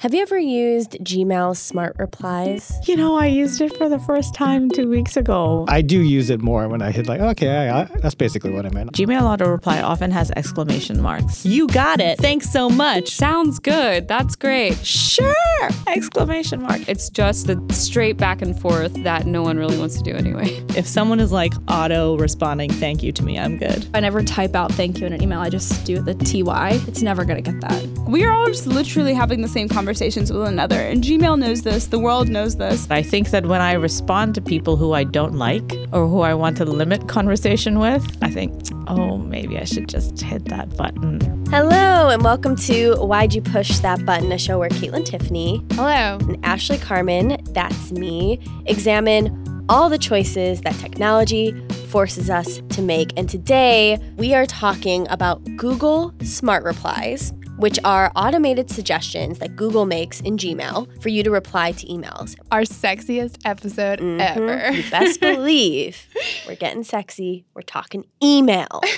Have you ever used Gmail's smart replies? You know, I used it for the first time two weeks ago. I do use it more when I hit like, okay, I, I, that's basically what I meant. Gmail auto reply often has exclamation marks. You got it. Thanks so much. Sounds good. That's great. Sure! Exclamation mark. It's just the straight back and forth that no one really wants to do anyway. If someone is like auto responding thank you to me, I'm good. I never type out thank you in an email. I just do the TY. It's never going to get that. We are all just literally having the same conversations with another. And Gmail knows this, the world knows this. I think that when I respond to people who I don't like or who I want to limit conversation with, I think, oh, maybe I should just hit that button. Hello, and welcome to Why'd You Push That Button, a show where Kaitlyn Tiffany Hello. and Ashley Carman, that's me, examine all the choices that technology forces us to make. And today we are talking about Google Smart Replies, which are automated suggestions that Google makes in Gmail for you to reply to emails. Our sexiest episode Mhm. ever. You best believe we're getting sexy. We're talking email.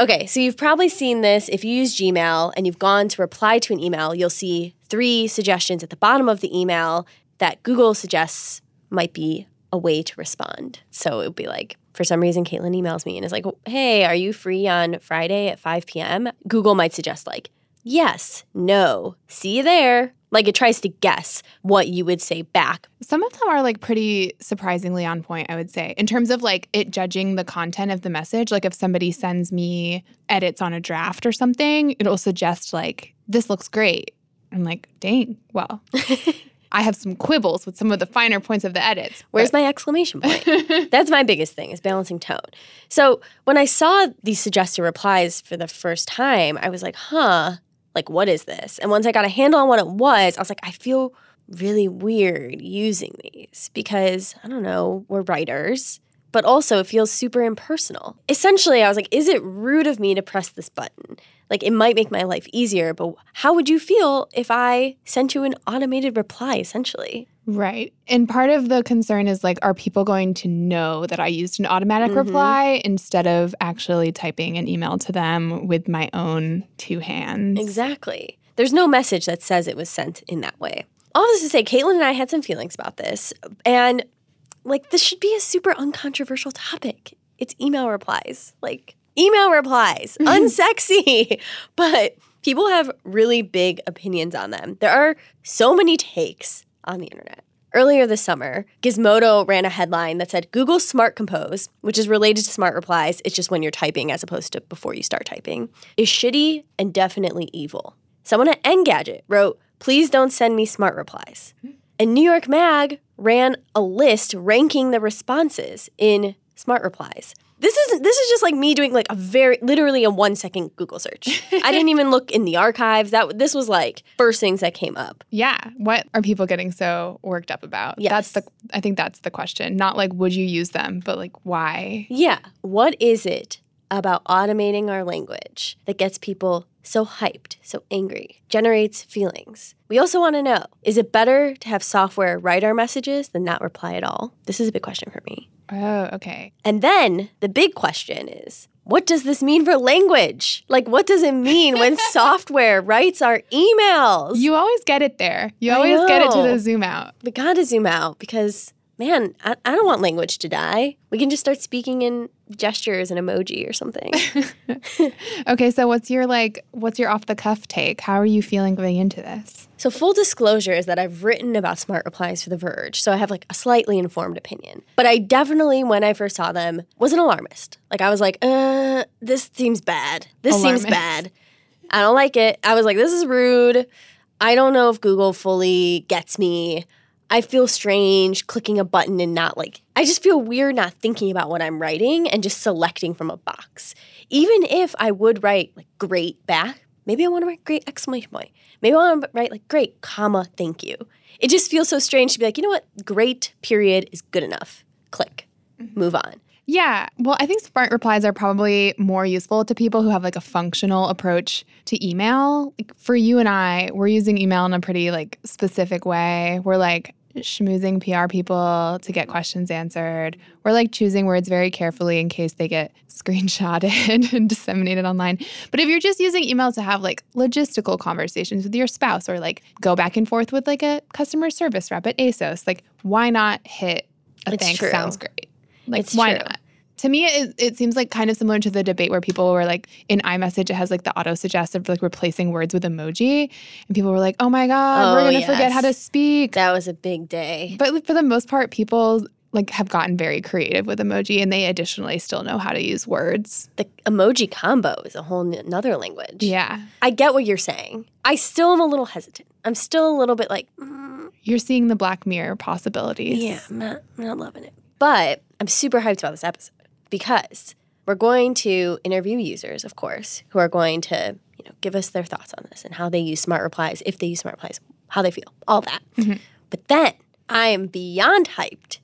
Okay, so you've probably seen this. If you use Gmail and you've gone to reply to an email, you'll see three suggestions at the bottom of the email that Google suggests might be a way to respond. So it would be like, for some reason, Kaitlyn emails me and is like, hey, are you free on Friday at 5 p.m.? Google might suggest, like, yes, no, see you there. Like it tries to guess what you would say back. Some of them are like pretty surprisingly on point, I would say, in terms of like it judging the content of the message. Like if somebody sends me edits on a draft or something, it'll suggest like, this looks great. I'm like, dang, well, I have some quibbles with some of the finer points of the edits. Where's my exclamation point? That's my biggest thing is balancing tone. So when I saw these suggested replies for the first time, I was like, huh, like what is this? And once I got a handle on what it was, I was like, I feel really weird using these because I don't know, we're writers, but also it feels super impersonal. Essentially, I was like, is it rude of me to press this button? Like it might make my life easier, but how would you feel if I sent you an automated reply essentially? Right. And part of the concern is like, are people going to know that I used an automatic Mhm. reply instead of actually typing an email to them with my own two hands? Exactly. There's no message that says it was sent in that way. All this to say, Kaitlyn and I had some feelings about this, and like this should be a super uncontroversial topic. It's email replies, like email replies, unsexy, but people have really big opinions on them. There are so many takes on the internet. Earlier this summer, Gizmodo ran a headline that said Google Smart Compose, which is related to smart replies, it's just when you're typing as opposed to before you start typing, is shitty and definitely evil. Someone at Engadget wrote, Please don't send me smart replies. Hmm. And New York Mag ran a list ranking the responses in smart replies. This is this is just like me doing like a very literally a one second Google search. I didn't even look in the archives. That this was like first things that came up. Yeah. What are people getting so worked up about? Yes. That's the I think that's the question. Not like would you use them, but like why? Yeah. What is it about automating our language that gets people so hyped, so angry, generates feelings? We also want to know is it better to have software write our messages than not reply at all? This is a big question for me. Oh, okay. And then the big question is what does this mean for language? Like, what does it mean when software writes our emails? You always get it there. You I always get it to the zoom out. we gotta zoom out because, man, I, I don't want language to die. We can just start speaking in gestures and emoji or something. Okay, so what's your like what's your off the cuff take? How are you feeling going into this? So, full disclosure is that I've written about smart replies for The Verge, so I have like a slightly informed opinion. But I definitely, when I first saw them, was an alarmist. Like, I was like, uh, this seems bad. This seems bad. I don't like it. I was like, this is rude. I don't know if Google fully gets me. I feel strange clicking a button and not like, I just feel weird not thinking about what I'm writing and just selecting from a box. Even if I would write like great back, maybe I want to write great exclamation point. Maybe I want to write like great, comma, thank you. It just feels so strange to be like, you know what? Great period is good enough. Click, mm-hmm. move on. Yeah. Well, I think smart replies are probably more useful to people who have like a functional approach to email. Like for you and I, we're using email in a pretty like specific way. We're like schmoozing PR people to get questions answered. We're like choosing words very carefully in case they get screenshotted and disseminated online. But if you're just using email to have like logistical conversations with your spouse or like go back and forth with like a customer service rep at ASOS, like why not hit a It's thanks true. sounds great? Like It's why true. not? To me, it, it seems like kind of similar to the debate where people were like in iMessage, it has like the auto suggest of like replacing words with emoji. And people were like, oh my God, we're Oh, going to forget how to speak. That was a big day. But for the most part, people like have gotten very creative with emoji and they additionally still know how to use words. The emoji combo is a whole n- another language. Yeah. I get what you're saying. I still am a little hesitant. I'm still a little bit like, mm, You're seeing the Black Mirror possibilities. yeah, I'm not, I'm not loving it. But I'm super hyped about this episode because we're going to interview users, of course, who are going to, you know, give us their thoughts on this and how they use smart replies, if they use smart replies, how they feel, all that. Mm-hmm. But then I am beyond hyped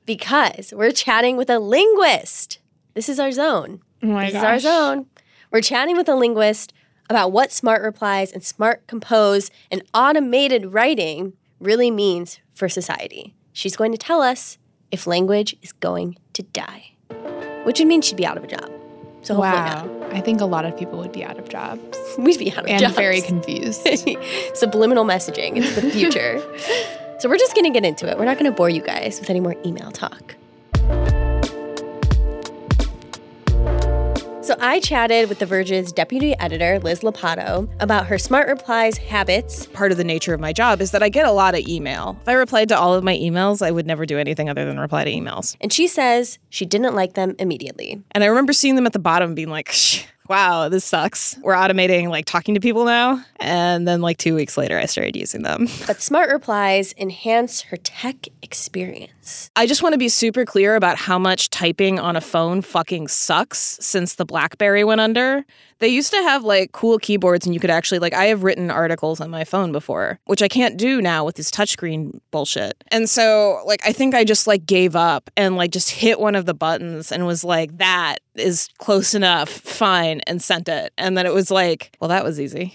because we're chatting with a linguist. This is our zone. Oh my this is our zone. We're chatting with a linguist about what smart replies and smart compose and automated writing really means for society. She's going to tell us if language is going to die, which would mean she'd be out of a job. So hopefully Wow. I think a lot of people would be out of jobs. We'd be out of and jobs. very confused. Subliminal messaging. It's the future. so we're just going to get into it. We're not going to bore you guys with any more email talk. So I chatted with The Verge's deputy editor, Liz Lopatto, about her smart replies habits. part of the nature of my job is that I get a lot of email. If I replied to all of my emails, I would never do anything other than reply to emails. And she says she didn't like them immediately. And I remember seeing them at the bottom being like, "Shh, wow, this sucks. We're automating like talking to people now. And then like two weeks later, I started using them. But smart replies enhance her tech experience. I just want to be super clear about how much typing on a phone fucking sucks since the Blackberry went under. They used to have like cool keyboards and you could actually like I have written articles on my phone before, which I can't do now with this touchscreen bullshit. And so like I think I just like gave up and like just hit one of the buttons and was like that is close enough, fine and sent it. And then it was like, well that was easy.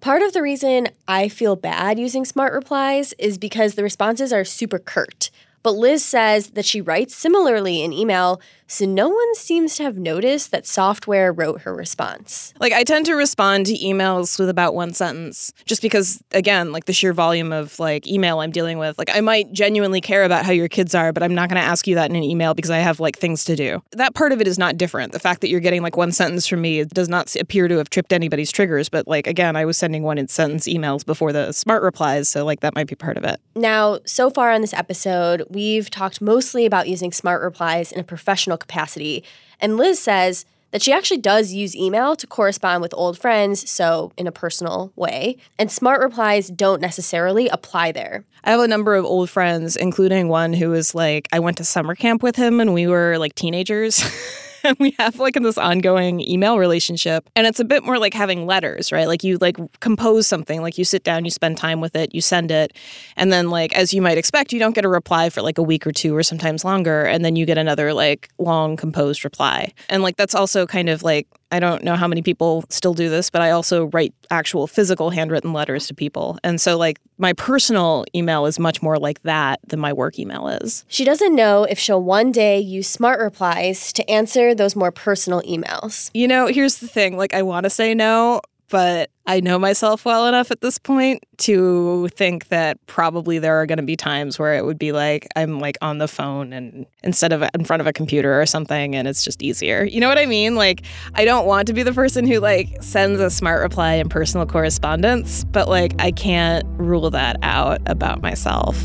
Part of the reason I feel bad using smart replies is because the responses are super curt. But Liz says that she writes similarly in email, so no one seems to have noticed that software wrote her response. Like I tend to respond to emails with about one sentence just because again, like the sheer volume of like email I'm dealing with. Like I might genuinely care about how your kids are, but I'm not going to ask you that in an email because I have like things to do. That part of it is not different. The fact that you're getting like one sentence from me does not appear to have tripped anybody's triggers, but like again, I was sending one in sentence emails before the smart replies, so like that might be part of it. Now, so far on this episode, we've talked mostly about using smart replies in a professional capacity. And Liz says that she actually does use email to correspond with old friends, so in a personal way. And smart replies don't necessarily apply there. I have a number of old friends, including one who was like, I went to summer camp with him and we were like teenagers. and we have like in this ongoing email relationship. And it's a bit more like having letters, right? Like you like compose something, like you sit down, you spend time with it, you send it. And then, like, as you might expect, you don't get a reply for like a week or two or sometimes longer. And then you get another like long composed reply. And like that's also kind of like, I don't know how many people still do this, but I also write actual physical handwritten letters to people. And so, like, my personal email is much more like that than my work email is. She doesn't know if she'll one day use smart replies to answer those more personal emails. You know, here's the thing like, I want to say no, but I know myself well enough at this point to think that probably there are going to be times where it would be like I'm like on the phone and instead of in front of a computer or something and it's just easier. You know what I mean? Like I don't want to be the person who like sends a smart reply in personal correspondence, but like I can't rule that out about myself.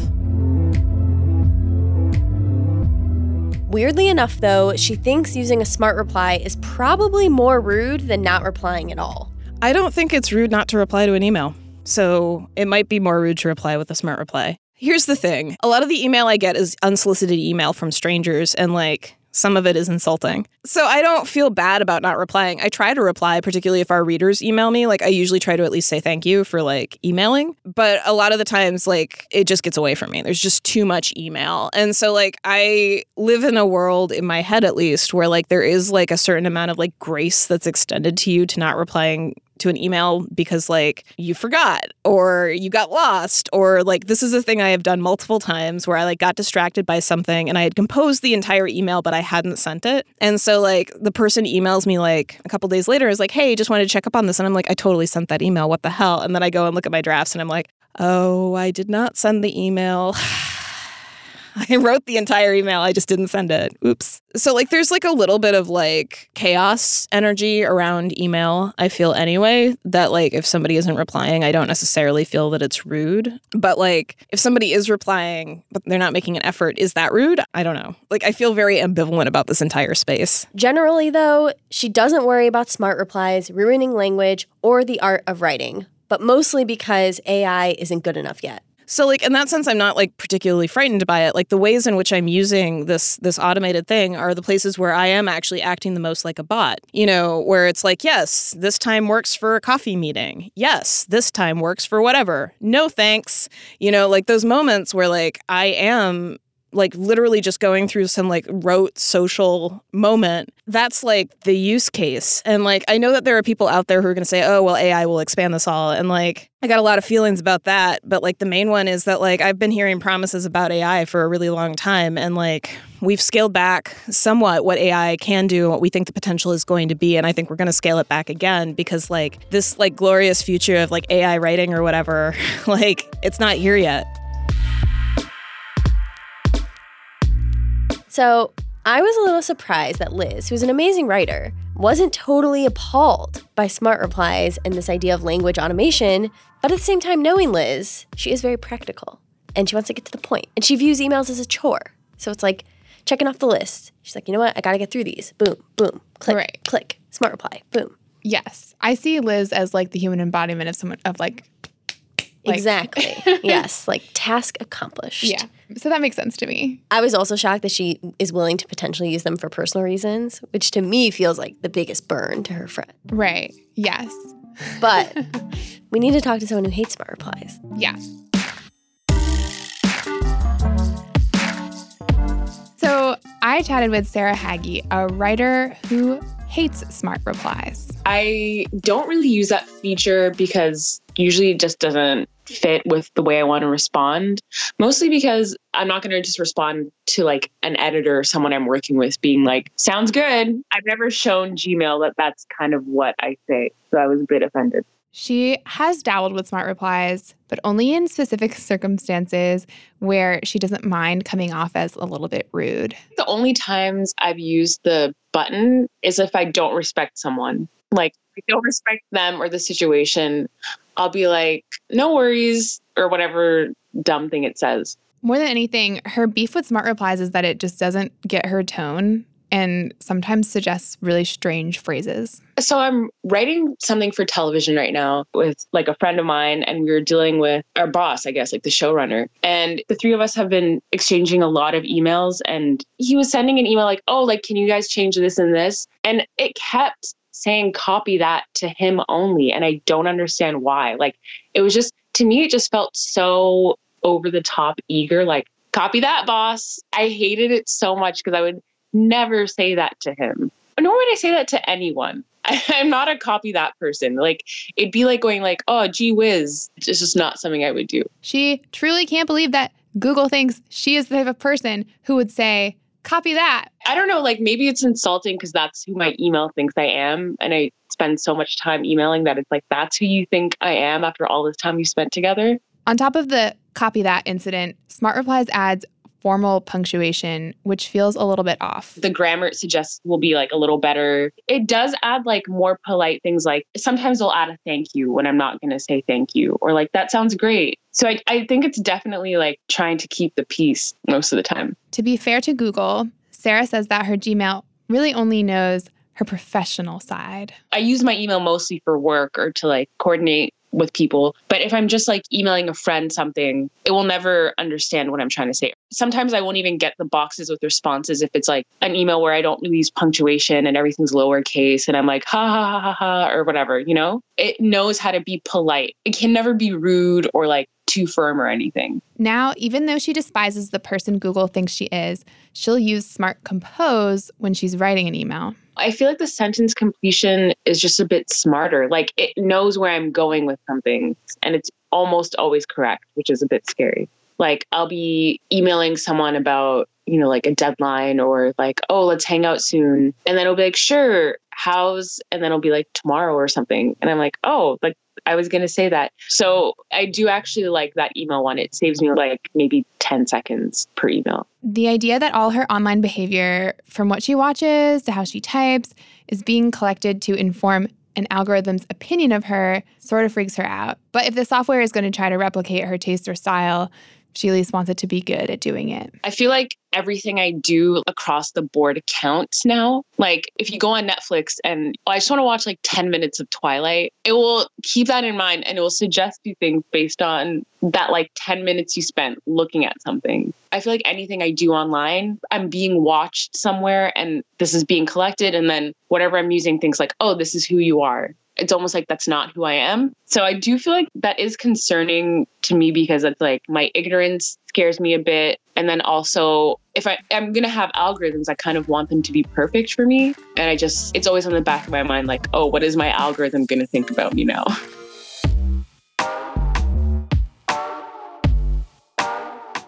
Weirdly enough, though, she thinks using a smart reply is probably more rude than not replying at all. I don't think it's rude not to reply to an email. So it might be more rude to reply with a smart reply. Here's the thing a lot of the email I get is unsolicited email from strangers, and like some of it is insulting. So I don't feel bad about not replying. I try to reply, particularly if our readers email me. Like I usually try to at least say thank you for like emailing. But a lot of the times, like it just gets away from me. There's just too much email. And so like I live in a world in my head at least where like there is like a certain amount of like grace that's extended to you to not replying to an email because like you forgot or you got lost or like this is a thing I have done multiple times where I like got distracted by something and I had composed the entire email but I hadn't sent it. And so like the person emails me like a couple days later is like, "Hey, just wanted to check up on this." And I'm like, "I totally sent that email. What the hell?" And then I go and look at my drafts and I'm like, "Oh, I did not send the email." I wrote the entire email. I just didn't send it. Oops. So like there's like a little bit of like chaos energy around email. I feel anyway that like if somebody isn't replying, I don't necessarily feel that it's rude. But like if somebody is replying but they're not making an effort, is that rude? I don't know. Like I feel very ambivalent about this entire space. Generally, though, she doesn't worry about smart replies, ruining language, or the art of writing, but mostly because AI isn't good enough yet. So like in that sense I'm not like particularly frightened by it. Like the ways in which I'm using this this automated thing are the places where I am actually acting the most like a bot. You know, where it's like, yes, this time works for a coffee meeting. Yes, this time works for whatever. No thanks. You know, like those moments where like I am like literally just going through some like rote social moment that's like the use case. And like i know that there are people out there who are going to say oh well ai will expand this all and like i got a lot of feelings about that but like the main one is that like i've been hearing promises about ai for a really long time and like we've scaled back somewhat what ai can do and what we think the potential is going to be and i think we're going to scale it back again because like this like glorious future of like ai writing or whatever like it's not here yet So I was a little surprised that Liz, who's an amazing writer, wasn't totally appalled by smart replies and this idea of language automation. But at the same time, knowing Liz, she is very practical and she wants to get to the point. And she views emails as a chore. So it's like checking off the list. She's like, you know what? I got to get through these. Boom, boom, click, Right. click, smart reply, boom. Yes. I see Liz as like the human embodiment of someone of like Like- exactly. yes. Like task accomplished. yeah. So that makes sense to me. I was also shocked that she is willing to potentially use them for personal reasons, which to me feels like the biggest burn to her friend. Right. Yes. But we need to talk to someone who hates smart replies. Yeah. So I chatted with Sarah Hagi, a writer who hates smart replies. I don't really use that feature because usually it just doesn't fit with the way I want to respond. Mostly because I'm not going to just respond to like an editor or someone I'm working with being like, sounds good. I've never shown Gmail that that's kind of what I say. So I was a bit offended. She has dabbled with smart replies, but only in specific circumstances where she doesn't mind coming off as a little bit rude. The only times I've used the button is if I don't respect someone. Like, if I don't respect them or the situation, I'll be like, no worries, or whatever dumb thing it says. More than anything, her beef with smart replies is that it just doesn't get her tone and sometimes suggests really strange phrases. So I'm writing something for television right now with like a friend of mine and we were dealing with our boss, I guess, like the showrunner. And the three of us have been exchanging a lot of emails and he was sending an email like, "Oh, like can you guys change this and this?" And it kept saying copy that to him only and I don't understand why. Like it was just to me it just felt so over the top eager like copy that boss. I hated it so much because I would never say that to him. Nor would I say that to anyone. I, I'm not a copy that person. Like it'd be like going like, oh gee whiz. It's just not something I would do. She truly can't believe that Google thinks she is the type of person who would say, copy that. I don't know, like maybe it's insulting because that's who my email thinks I am. And I spend so much time emailing that it's like that's who you think I am after all this time you spent together. On top of the copy that incident, Smart Replies adds formal punctuation, which feels a little bit off. The grammar it suggests will be like a little better. It does add like more polite things like sometimes they'll add a thank you when I'm not going to say thank you or like that sounds great. So I, I think it's definitely like trying to keep the peace most of the time. To be fair to Google, Sarah says that her Gmail really only knows her professional side. I use my email mostly for work or to like coordinate with people. But if I'm just like emailing a friend something, it will never understand what I'm trying to say. Sometimes I won't even get the boxes with responses if it's like an email where I don't use punctuation and everything's lowercase and I'm like, ha ha ha ha ha, or whatever, you know? It knows how to be polite. It can never be rude or like too firm or anything. Now, even though she despises the person Google thinks she is, she'll use Smart Compose when she's writing an email. I feel like the sentence completion is just a bit smarter. Like it knows where I'm going with something and it's almost always correct, which is a bit scary. Like I'll be emailing someone about, you know, like a deadline or like, oh, let's hang out soon. And then it'll be like, sure, how's, and then it'll be like tomorrow or something. And I'm like, oh, like I was going to say that. So I do actually like that email one. It saves me like maybe 10 seconds per email. The idea that all her online behavior, from what she watches to how she types, is being collected to inform an algorithm's opinion of her sort of freaks her out. But if the software is going to try to replicate her taste or style, she at least wants it to be good at doing it. I feel like everything I do across the board counts now. Like if you go on Netflix and oh, I just want to watch like 10 minutes of Twilight, it will keep that in mind and it will suggest you things based on that like 10 minutes you spent looking at something. I feel like anything I do online, I'm being watched somewhere and this is being collected and then whatever I'm using things like, "Oh, this is who you are." It's almost like that's not who I am. So I do feel like that is concerning to me because it's like my ignorance scares me a bit. And then also, if I, I'm going to have algorithms, I kind of want them to be perfect for me. And I just, it's always on the back of my mind like, oh, what is my algorithm going to think about me now?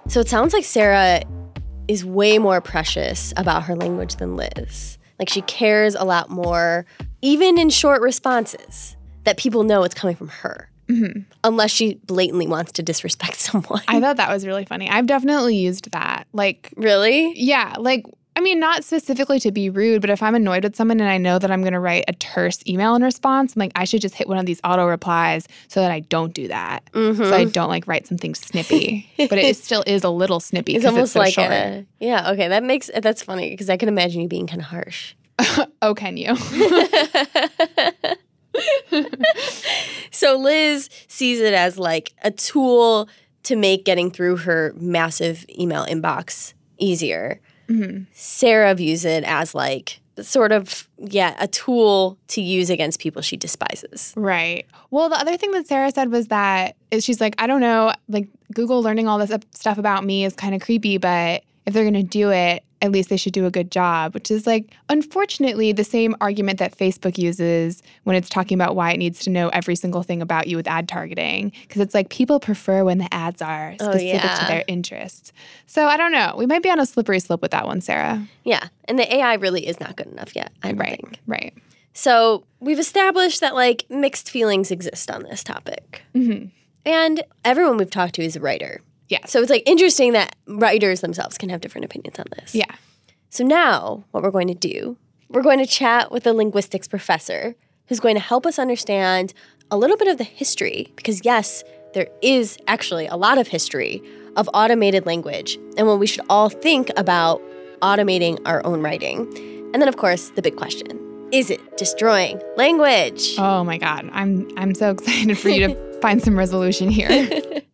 So it sounds like Sarah is way more precious about her language than Liz. Like she cares a lot more even in short responses, that people know it's coming from her. Mm-hmm. Unless she blatantly wants to disrespect someone. I thought that was really funny. I've definitely used that. Like, really? Yeah. Like, I mean, not specifically to be rude, but if I'm annoyed with someone and I know that I'm going to write a terse email in response, I'm like, I should just hit one of these auto replies so that I don't do that. Mm-hmm. So I don't like write something snippy, but it still is a little snippy. It's almost it's so like short. a, yeah. Okay. That makes, that's funny because I can imagine you being kind of harsh. oh, can you? so Liz sees it as like a tool to make getting through her massive email inbox easier. Mm-hmm. Sarah views it as like sort of yeah a tool to use against people she despises right well the other thing that sarah said was that is she's like i don't know like google learning all this stuff about me is kind of creepy but if they're going to do it at least they should do a good job, which is like, unfortunately, the same argument that Facebook uses when it's talking about why it needs to know every single thing about you with ad targeting. Because it's like people prefer when the ads are oh, specific oh, yeah. to their interests. So I don't know. We might be on a slippery slope with that one, Sarah. Yeah. And the AI really is not good enough yet. I right. Think. Right. So we've established that like mixed feelings exist on this topic. Mm-hmm. And everyone we've talked to is a writer. Yeah. So it's like interesting that writers themselves can have different opinions on this. Yeah. So now what we're going to do, we're going to chat with a linguistics professor who's going to help us understand a little bit of the history because yes, there is actually a lot of history of automated language and what we should all think about automating our own writing. And then of course, the big question. Is it destroying language? Oh my god. I'm I'm so excited for you to find some resolution here.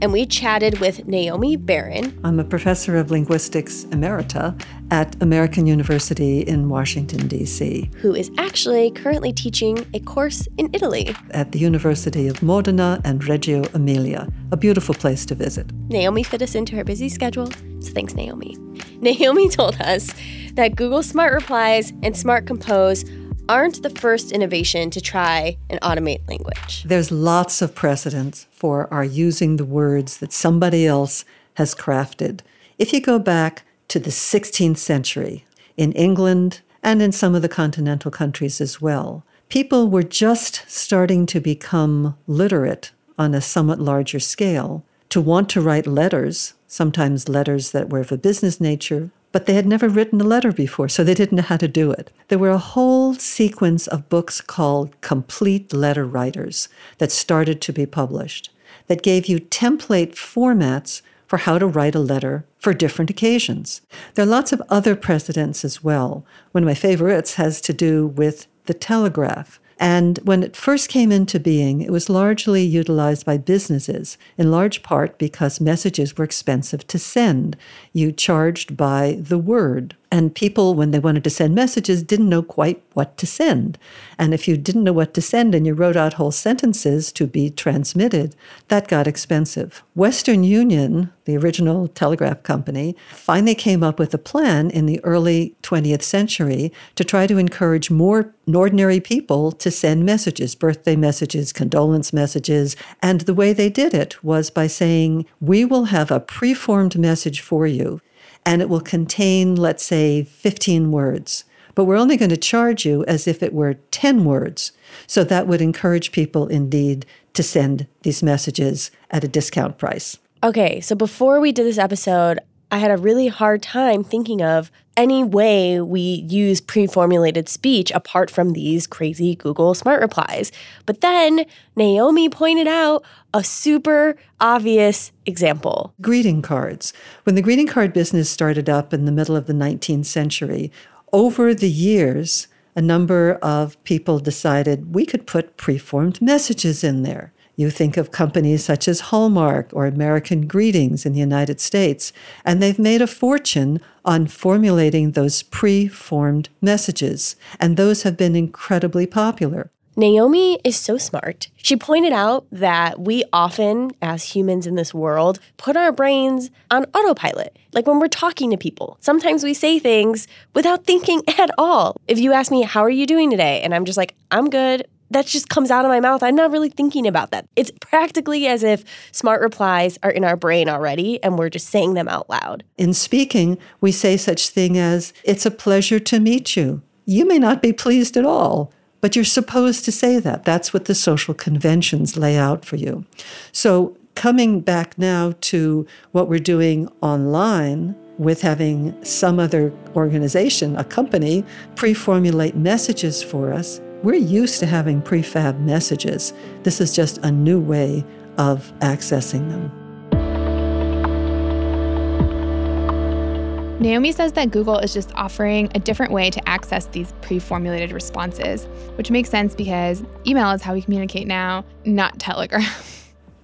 and we chatted with Naomi Baron. I'm a professor of linguistics emerita at American University in Washington, D.C., who is actually currently teaching a course in Italy at the University of Modena and Reggio Emilia, a beautiful place to visit. Naomi fit us into her busy schedule, so thanks, Naomi. Naomi told us that Google Smart Replies and Smart Compose aren't the first innovation to try and automate language. There's lots of precedent for our using the words that somebody else has crafted. If you go back to the 16th century in England and in some of the continental countries as well, people were just starting to become literate on a somewhat larger scale, to want to write letters, sometimes letters that were of a business nature, but they had never written a letter before, so they didn't know how to do it. There were a whole sequence of books called Complete Letter Writers that started to be published that gave you template formats for how to write a letter for different occasions. There are lots of other precedents as well. One of my favorites has to do with the telegraph. And when it first came into being, it was largely utilized by businesses, in large part because messages were expensive to send. You charged by the word. And people, when they wanted to send messages, didn't know quite what to send. And if you didn't know what to send and you wrote out whole sentences to be transmitted, that got expensive. Western Union, the original telegraph company, finally came up with a plan in the early 20th century to try to encourage more ordinary people to send messages, birthday messages, condolence messages. And the way they did it was by saying, We will have a preformed message for you and it will contain, let's say, 15 words. But we're only going to charge you as if it were 10 words. So that would encourage people indeed to send these messages at a discount price. Okay, so before we did this episode, I had a really hard time thinking of any way we use pre formulated speech apart from these crazy Google smart replies. But then Naomi pointed out a super obvious example greeting cards. When the greeting card business started up in the middle of the 19th century, over the years, a number of people decided we could put preformed messages in there. You think of companies such as Hallmark or American Greetings in the United States, and they've made a fortune on formulating those pre-formed messages, and those have been incredibly popular. Naomi is so smart. She pointed out that we often, as humans in this world, put our brains on autopilot. Like when we're talking to people, sometimes we say things without thinking at all. If you ask me, How are you doing today? And I'm just like, I'm good that just comes out of my mouth. I'm not really thinking about that. It's practically as if smart replies are in our brain already and we're just saying them out loud. In speaking, we say such thing as, "It's a pleasure to meet you." You may not be pleased at all, but you're supposed to say that. That's what the social conventions lay out for you. So, coming back now to what we're doing online, with having some other organization, a company, pre formulate messages for us, we're used to having prefab messages. This is just a new way of accessing them. Naomi says that Google is just offering a different way to access these pre formulated responses, which makes sense because email is how we communicate now, not Telegram.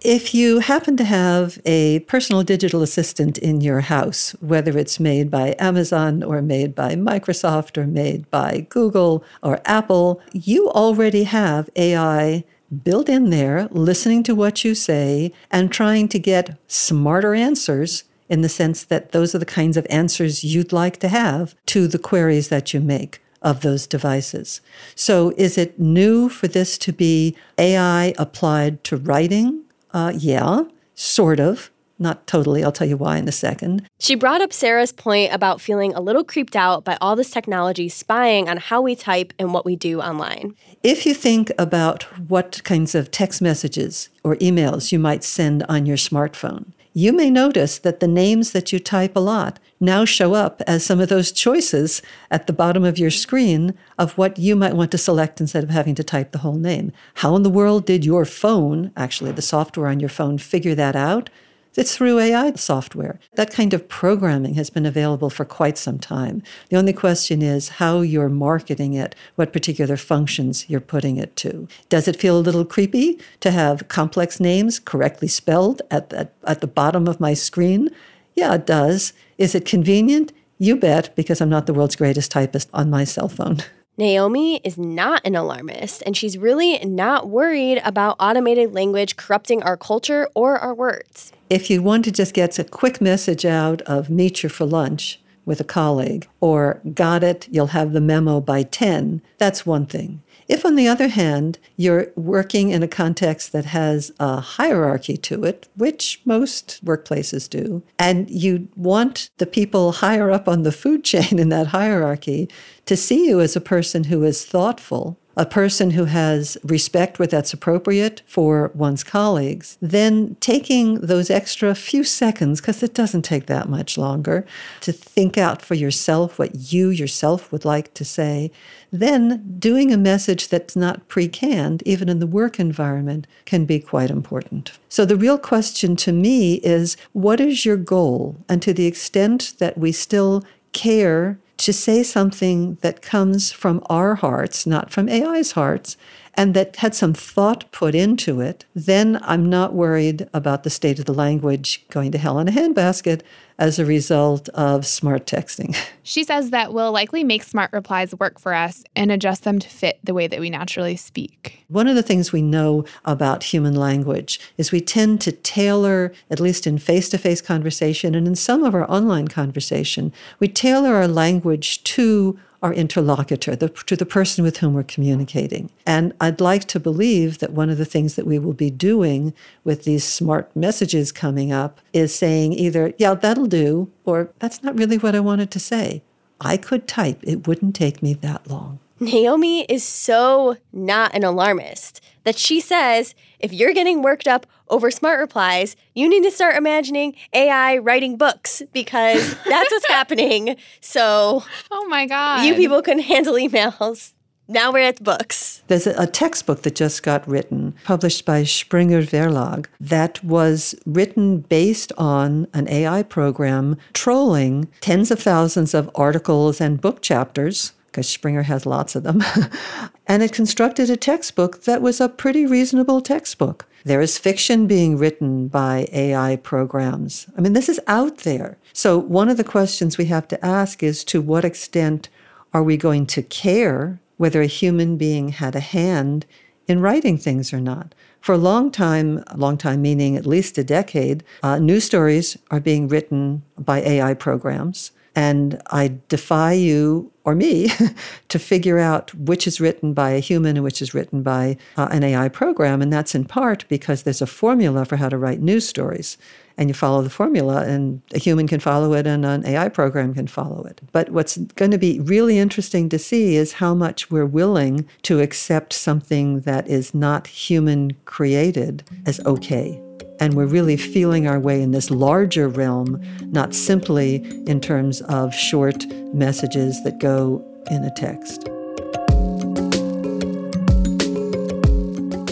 If you happen to have a personal digital assistant in your house, whether it's made by Amazon or made by Microsoft or made by Google or Apple, you already have AI built in there, listening to what you say and trying to get smarter answers in the sense that those are the kinds of answers you'd like to have to the queries that you make of those devices. So, is it new for this to be AI applied to writing? Uh, yeah, sort of. Not totally. I'll tell you why in a second. She brought up Sarah's point about feeling a little creeped out by all this technology spying on how we type and what we do online. If you think about what kinds of text messages or emails you might send on your smartphone, you may notice that the names that you type a lot now show up as some of those choices at the bottom of your screen of what you might want to select instead of having to type the whole name. How in the world did your phone, actually the software on your phone, figure that out? It's through AI software. That kind of programming has been available for quite some time. The only question is how you're marketing it, what particular functions you're putting it to. Does it feel a little creepy to have complex names correctly spelled at the, at the bottom of my screen? Yeah, it does. Is it convenient? You bet, because I'm not the world's greatest typist on my cell phone. Naomi is not an alarmist, and she's really not worried about automated language corrupting our culture or our words. If you want to just get a quick message out of meet you for lunch with a colleague, or got it, you'll have the memo by 10, that's one thing. If, on the other hand, you're working in a context that has a hierarchy to it, which most workplaces do, and you want the people higher up on the food chain in that hierarchy to see you as a person who is thoughtful a person who has respect where that's appropriate for one's colleagues, then taking those extra few seconds, because it doesn't take that much longer, to think out for yourself what you yourself would like to say, then doing a message that's not pre canned, even in the work environment, can be quite important. So the real question to me is what is your goal? And to the extent that we still care to say something that comes from our hearts, not from AI's hearts, and that had some thought put into it, then I'm not worried about the state of the language going to hell in a handbasket as a result of smart texting. She says that we'll likely make smart replies work for us and adjust them to fit the way that we naturally speak. One of the things we know about human language is we tend to tailor, at least in face to face conversation and in some of our online conversation, we tailor our language to our interlocutor, the, to the person with whom we're communicating. And I'd like to believe that one of the things that we will be doing with these smart messages coming up is saying either, yeah, that'll do, or that's not really what I wanted to say. I could type, it wouldn't take me that long. Naomi is so not an alarmist that she says if you're getting worked up over smart replies, you need to start imagining AI writing books because that's what's happening. So, oh my God. You people couldn't handle emails. Now we're at books. There's a, a, textbook that just got written, published by Springer Verlag, that was written based on an AI program trolling tens of thousands of articles and book chapters because Springer has lots of them. and it constructed a textbook that was a pretty reasonable textbook. There is fiction being written by AI programs. I mean, this is out there. So, one of the questions we have to ask is to what extent are we going to care whether a human being had a hand in writing things or not? For a long time, a long time meaning at least a decade, uh, news stories are being written by AI programs. And I defy you or me to figure out which is written by a human and which is written by uh, an AI program. And that's in part because there's a formula for how to write news stories. And you follow the formula, and a human can follow it, and an AI program can follow it. But what's going to be really interesting to see is how much we're willing to accept something that is not human created as okay. And we're really feeling our way in this larger realm, not simply in terms of short messages that go in a text.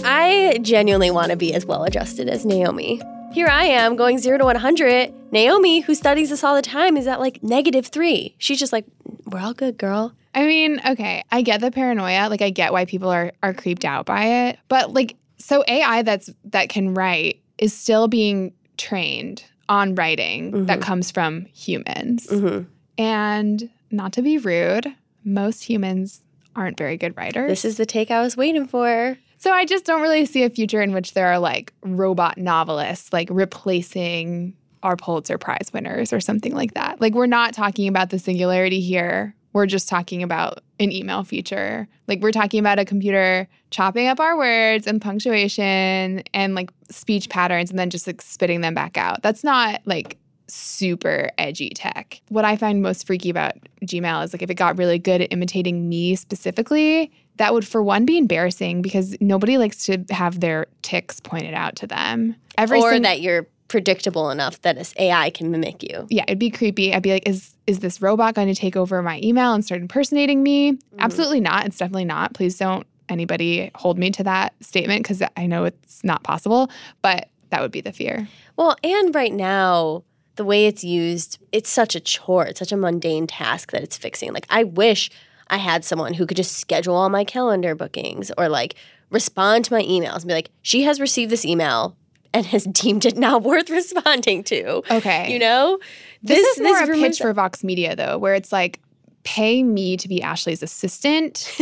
I genuinely want to be as well adjusted as Naomi. Here I am going zero to 100. Naomi, who studies this all the time, is at like negative three. She's just like, we're all good, girl. I mean, okay, I get the paranoia. Like, I get why people are are creeped out by it. But like, so AI that's that can write is still being trained on writing mm-hmm. that comes from humans. Mm-hmm. And not to be rude, most humans aren't very good writers. This is the take I was waiting for. So I just don't really see a future in which there are like robot novelists like replacing our Pulitzer Prize winners or something like that. Like we're not talking about the singularity here. We're just talking about an email feature. Like we're talking about a computer chopping up our words and punctuation and like speech patterns and then just like spitting them back out. That's not like super edgy tech. What I find most freaky about Gmail is like if it got really good at imitating me specifically, that would for one be embarrassing because nobody likes to have their ticks pointed out to them. Every or sing- that you're predictable enough that this AI can mimic you. Yeah, it'd be creepy. I'd be like, is is this robot going to take over my email and start impersonating me? Mm-hmm. Absolutely not. It's definitely not. Please don't anybody hold me to that statement because I know it's not possible. But that would be the fear. Well, and right now, the way it's used, it's such a chore. It's such a mundane task that it's fixing. Like, I wish I had someone who could just schedule all my calendar bookings or like respond to my emails and be like, she has received this email and has deemed it not worth responding to. Okay. You know? This, this is more this a pitch for Vox Media, though, where it's like, pay me to be Ashley's assistant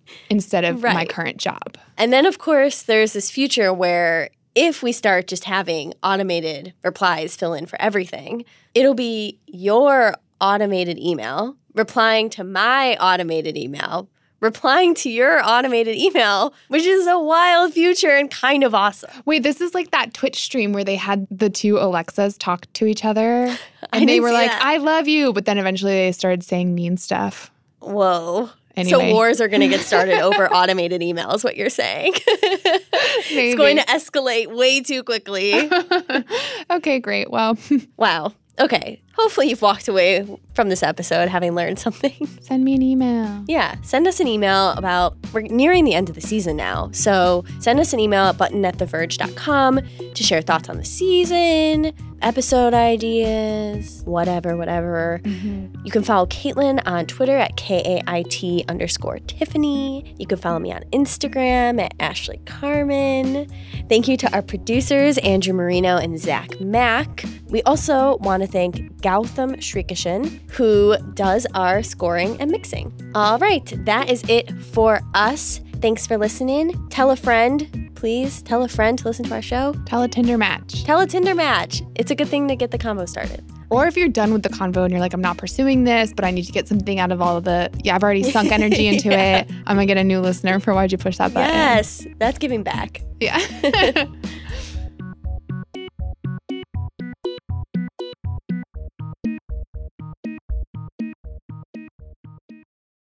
instead of right. my current job. And then, of course, there's this future where if we start just having automated replies fill in for everything, it'll be your automated email replying to my automated email replying to your automated email, which is a wild future and kind of awesome. Wait, this is like that Twitch stream where they had the two Alexas talk to each other and they were like, that. I love you. But then eventually they started saying mean stuff. Whoa. Anyway. So wars are going to get started over automated emails, what you're saying. it's going to escalate way too quickly. okay, great. Well, wow. Okay. Hopefully you've walked away from this episode having learned something. Send me an email. Yeah, send us an email about, we're nearing the end of the season now. So send us an email at buttonattheverge.com to share thoughts on the season, episode ideas, whatever, whatever. Mm-hmm. You can follow Kaitlyn on Twitter at K-A-I-T underscore Tiffany. You can follow me on Instagram at Ashley Carman. Thank you to our producers, Andrew Marino and Zach Mack. We also want to thank Gautam Srikishan, who does our scoring and mixing. All right, that is it for us. Thanks for listening. Tell a friend, please. Tell a friend to listen to our show. Tell a Tinder match. Tell a Tinder match. It's a good thing to get the combo started. Or if you're done with the convo and you're like, I'm not pursuing this, but I need to get something out of all of the, yeah, I've already sunk energy into it. I'm going to get a new listener for Why'd You Push That Button? Yes, that's giving back. Yeah.